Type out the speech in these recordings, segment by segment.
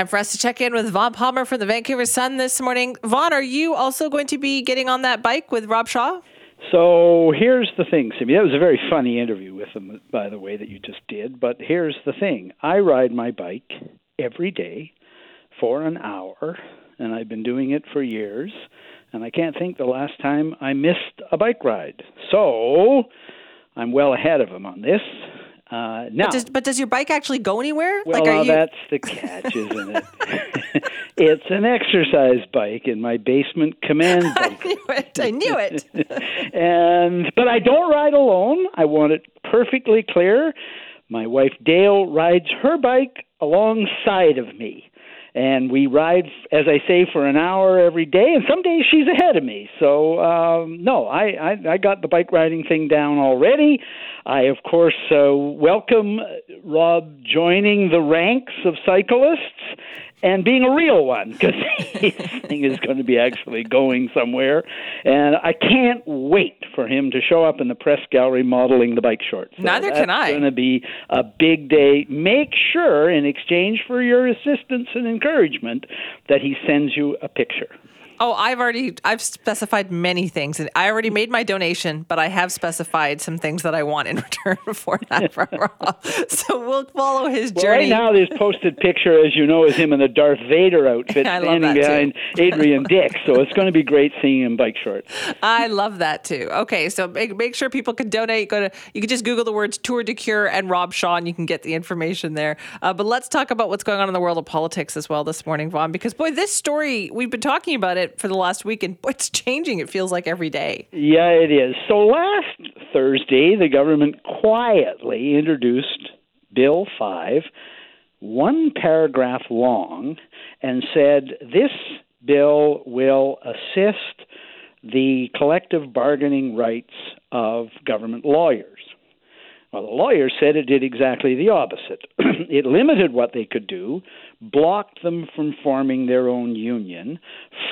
Time for us to check in with Vaughn Palmer from the Vancouver Sun this morning. Vaughn, are you also going to be getting on that bike with Rob Shaw? So here's the thing, Simi. That was a very funny interview with him, by the way, that you just did. But here's the thing I ride my bike every day for an hour, and I've been doing it for years. And I can't think the last time I missed a bike ride. So I'm well ahead of him on this. Uh, now, but does, but does, your bike actually go anywhere? Well, like, you... that's the catch, isn't it? it's an exercise bike in my basement command. I knew it. I knew it. and but I don't ride alone. I want it perfectly clear. My wife Dale rides her bike alongside of me and we ride, as I say, for an hour every day. And some days she's ahead of me. So um, no, I, I I got the bike riding thing down already. I of course uh, welcome Rob joining the ranks of cyclists and being a real one because this thing is going to be actually going somewhere. And I can't wait for him to show up in the press gallery modeling the bike shorts. So Neither can I. It's going to be a big day. Make sure, in exchange for your assistance and encouragement, that he sends you a picture. Oh, I've already I've specified many things, and I already made my donation, but I have specified some things that I want in return for that from Rob. So we'll follow his well, journey. Right now, this posted picture, as you know, is him in the Darth Vader outfit, standing behind Adrian Dix. So it's going to be great seeing him bike shorts. I love that too. Okay, so make, make sure people can donate. Go to you can just Google the words Tour de Cure and Rob Shaw, and you can get the information there. Uh, but let's talk about what's going on in the world of politics as well this morning, Vaughn, because boy, this story we've been talking about it for the last week, and it's changing. It feels like every day. Yeah, it is. So last Thursday, the government quietly introduced Bill 5, one paragraph long, and said this bill will assist the collective bargaining rights of government lawyers. Well, the lawyers said it did exactly the opposite. it limited what they could do, blocked them from forming their own union,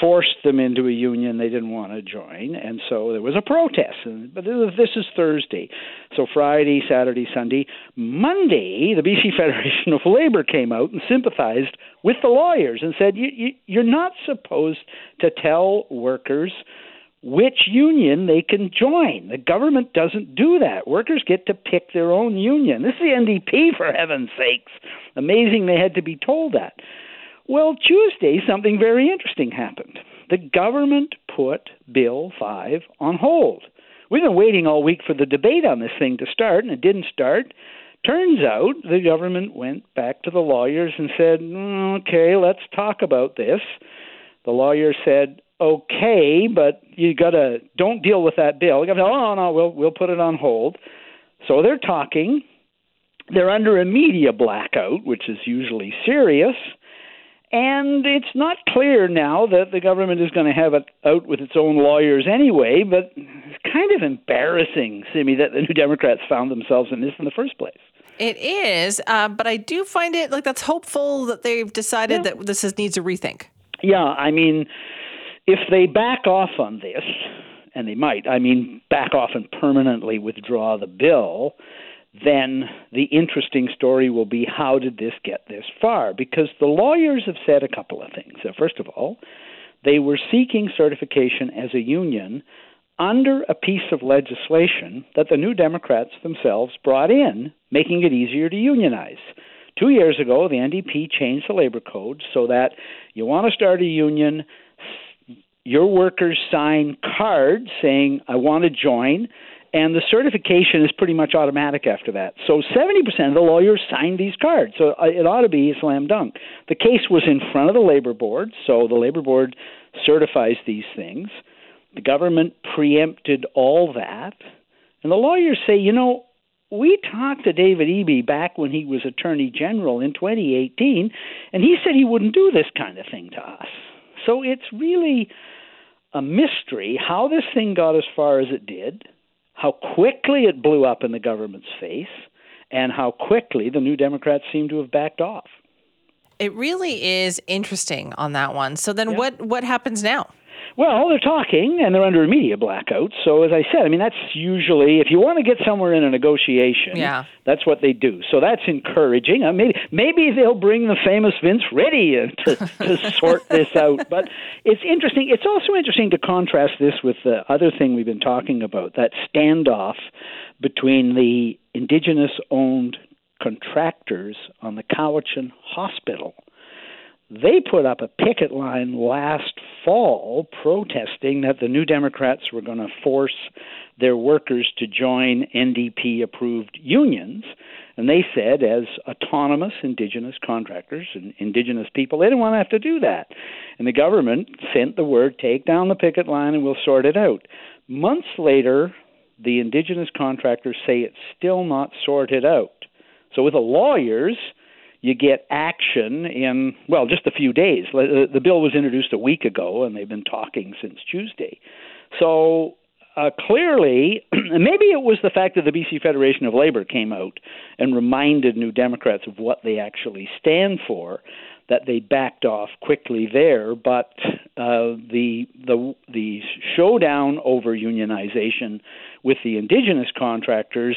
forced them into a union they didn't want to join, and so there was a protest. But this is Thursday. So Friday, Saturday, Sunday. Monday, the BC Federation of Labor came out and sympathized with the lawyers and said, you, you, You're not supposed to tell workers which union they can join. The government doesn't do that. Workers get to pick their own union. This is the NDP, for heaven's sakes. Amazing they had to be told that. Well, Tuesday, something very interesting happened. The government put Bill 5 on hold. We've been waiting all week for the debate on this thing to start, and it didn't start. Turns out the government went back to the lawyers and said, mm, okay, let's talk about this. The lawyer said, okay, but you got to don't deal with that bill. You got to oh no, we'll we'll put it on hold. So they're talking. They're under a media blackout, which is usually serious. And it's not clear now that the government is going to have it out with its own lawyers anyway, but it's kind of embarrassing, Simi, that the New Democrats found themselves in this in the first place. It is, uh, but I do find it like that's hopeful that they've decided yeah. that this is, needs a rethink. Yeah, I mean, if they back off on this, and they might, I mean, back off and permanently withdraw the bill, then the interesting story will be how did this get this far? Because the lawyers have said a couple of things. So first of all, they were seeking certification as a union under a piece of legislation that the New Democrats themselves brought in, making it easier to unionize. Two years ago, the NDP changed the labor code so that you want to start a union, your workers sign cards saying, I want to join, and the certification is pretty much automatic after that. So 70% of the lawyers signed these cards. So uh, it ought to be a slam dunk. The case was in front of the labor board, so the labor board certifies these things. The government preempted all that. And the lawyers say, you know, we talked to David Eby back when he was Attorney General in 2018, and he said he wouldn't do this kind of thing to us. So it's really a mystery how this thing got as far as it did, how quickly it blew up in the government's face, and how quickly the New Democrats seem to have backed off. It really is interesting on that one. So then, yeah. what what happens now? Well, they're talking and they're under a media blackout. So, as I said, I mean, that's usually, if you want to get somewhere in a negotiation, yeah. that's what they do. So, that's encouraging. Uh, maybe, maybe they'll bring the famous Vince Ready to, to sort this out. But it's interesting. It's also interesting to contrast this with the other thing we've been talking about that standoff between the indigenous owned contractors on the Cowichan Hospital they put up a picket line last fall protesting that the New Democrats were going to force their workers to join NDP approved unions. And they said, as autonomous indigenous contractors and indigenous people, they didn't want to have to do that. And the government sent the word take down the picket line and we'll sort it out. Months later, the indigenous contractors say it's still not sorted out. So, with the lawyers, you get action in well just a few days. The bill was introduced a week ago, and they've been talking since Tuesday. So uh, clearly, maybe it was the fact that the BC Federation of Labor came out and reminded New Democrats of what they actually stand for, that they backed off quickly there. But uh, the the the showdown over unionization with the indigenous contractors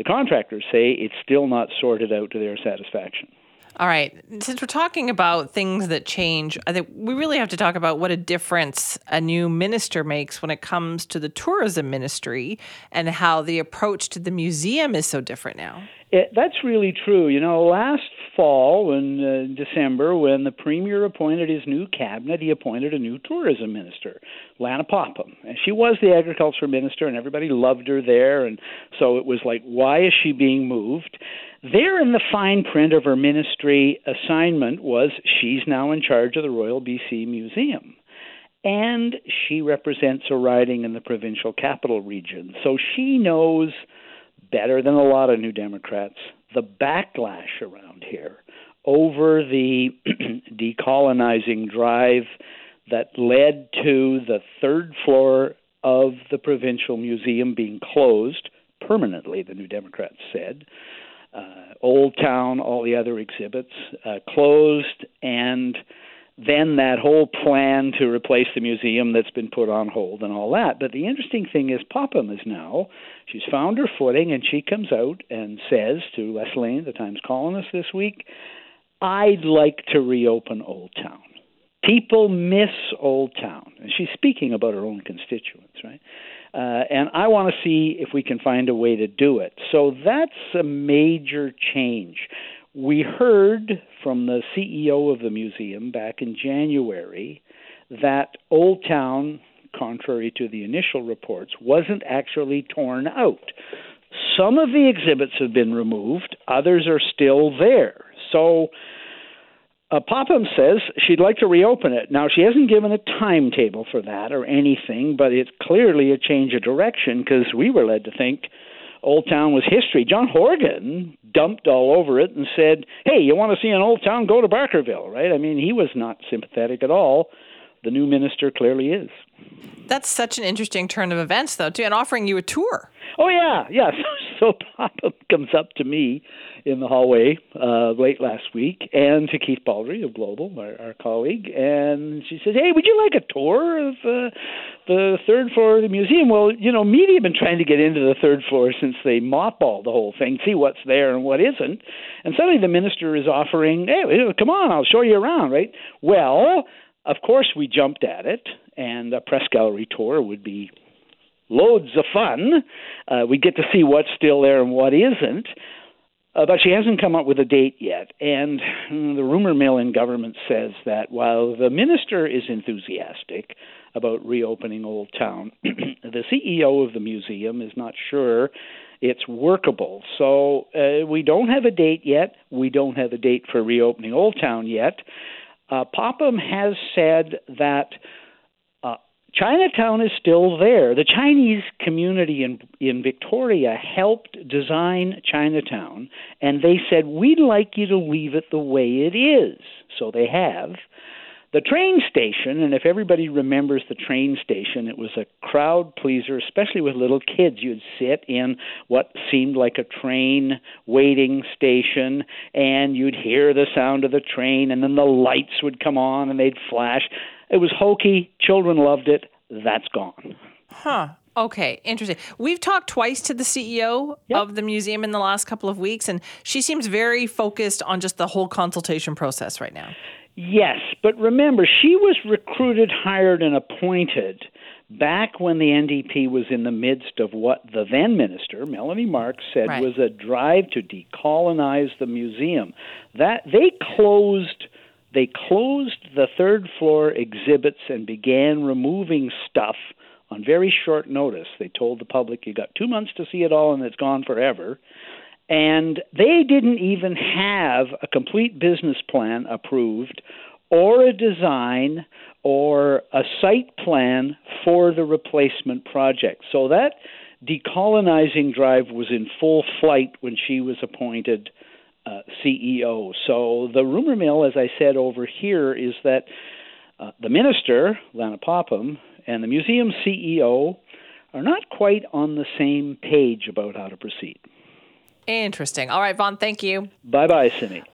the contractors say it's still not sorted out to their satisfaction. All right. Since we're talking about things that change, I think we really have to talk about what a difference a new minister makes when it comes to the tourism ministry and how the approach to the museum is so different now. It, that's really true. You know, last fall, in uh, December, when the premier appointed his new cabinet, he appointed a new tourism minister, Lana Popham. And she was the agriculture minister, and everybody loved her there. And so it was like, why is she being moved? There in the fine print of her ministry assignment was she's now in charge of the Royal BC Museum and she represents a riding in the provincial capital region. So she knows better than a lot of New Democrats the backlash around here over the decolonizing drive that led to the third floor of the provincial museum being closed permanently, the New Democrats said. Uh, Old Town, all the other exhibits uh, closed, and then that whole plan to replace the museum that's been put on hold and all that. But the interesting thing is, Popham is now, she's found her footing, and she comes out and says to Les Leyne, the Times columnist this week, I'd like to reopen Old Town. People miss Old Town. And she's speaking about her own constituents, right? Uh, and I want to see if we can find a way to do it. So that's a major change. We heard from the CEO of the museum back in January that Old Town, contrary to the initial reports, wasn't actually torn out. Some of the exhibits have been removed, others are still there. So uh, Popham says she'd like to reopen it. Now, she hasn't given a timetable for that or anything, but it's clearly a change of direction because we were led to think Old Town was history. John Horgan dumped all over it and said, "Hey, you want to see an old town? Go to Barkerville." Right? I mean, he was not sympathetic at all. The new minister clearly is. That's such an interesting turn of events, though, too, and offering you a tour. Oh yeah, yeah. So, so Popham comes up to me in the hallway uh, late last week, and to Keith Baldrey of Global, our, our colleague, and she says, "Hey, would you like a tour of uh, the third floor of the museum?" Well, you know, media have been trying to get into the third floor since they mothballed the whole thing, see what's there and what isn't, and suddenly the minister is offering, "Hey, come on, I'll show you around." Right? Well, of course we jumped at it, and a press gallery tour would be loads of fun. Uh, we get to see what's still there and what isn't. Uh, but she hasn't come up with a date yet. And mm, the rumor mill in government says that while the minister is enthusiastic about reopening Old Town, the CEO of the museum is not sure it's workable. So uh, we don't have a date yet. We don't have a date for reopening Old Town yet. Uh, Popham has said that Chinatown is still there. The Chinese community in in Victoria helped design Chinatown, and they said we'd like you to leave it the way it is. So they have. The train station, and if everybody remembers the train station, it was a crowd pleaser, especially with little kids. You'd sit in what seemed like a train waiting station, and you'd hear the sound of the train, and then the lights would come on and they'd flash It was hokey. Children loved it. That's gone. Huh. Okay, interesting. We've talked twice to the CEO Yep. of the museum in the last couple of weeks, and she seems very focused on just the whole consultation process right now. Yes, but remember, she was recruited, hired, and appointed back when the NDP was in the midst of what the then minister, Melanie Marks, said Right. was a drive to decolonize the museum. That they closed they closed the third floor exhibits and began removing stuff on very short notice. They told the public you got 2 months to see it all and it's gone forever. And they didn't even have a complete business plan approved or a design or a site plan for the replacement project. So that decolonizing drive was in full flight when she was appointed uh, CEO. So the rumor mill, as I said over here, is that uh, the minister, Lana Popham, and the museum CEO are not quite on the same page about how to proceed. Interesting. All right, Vaughn, thank you. Bye bye, Simi.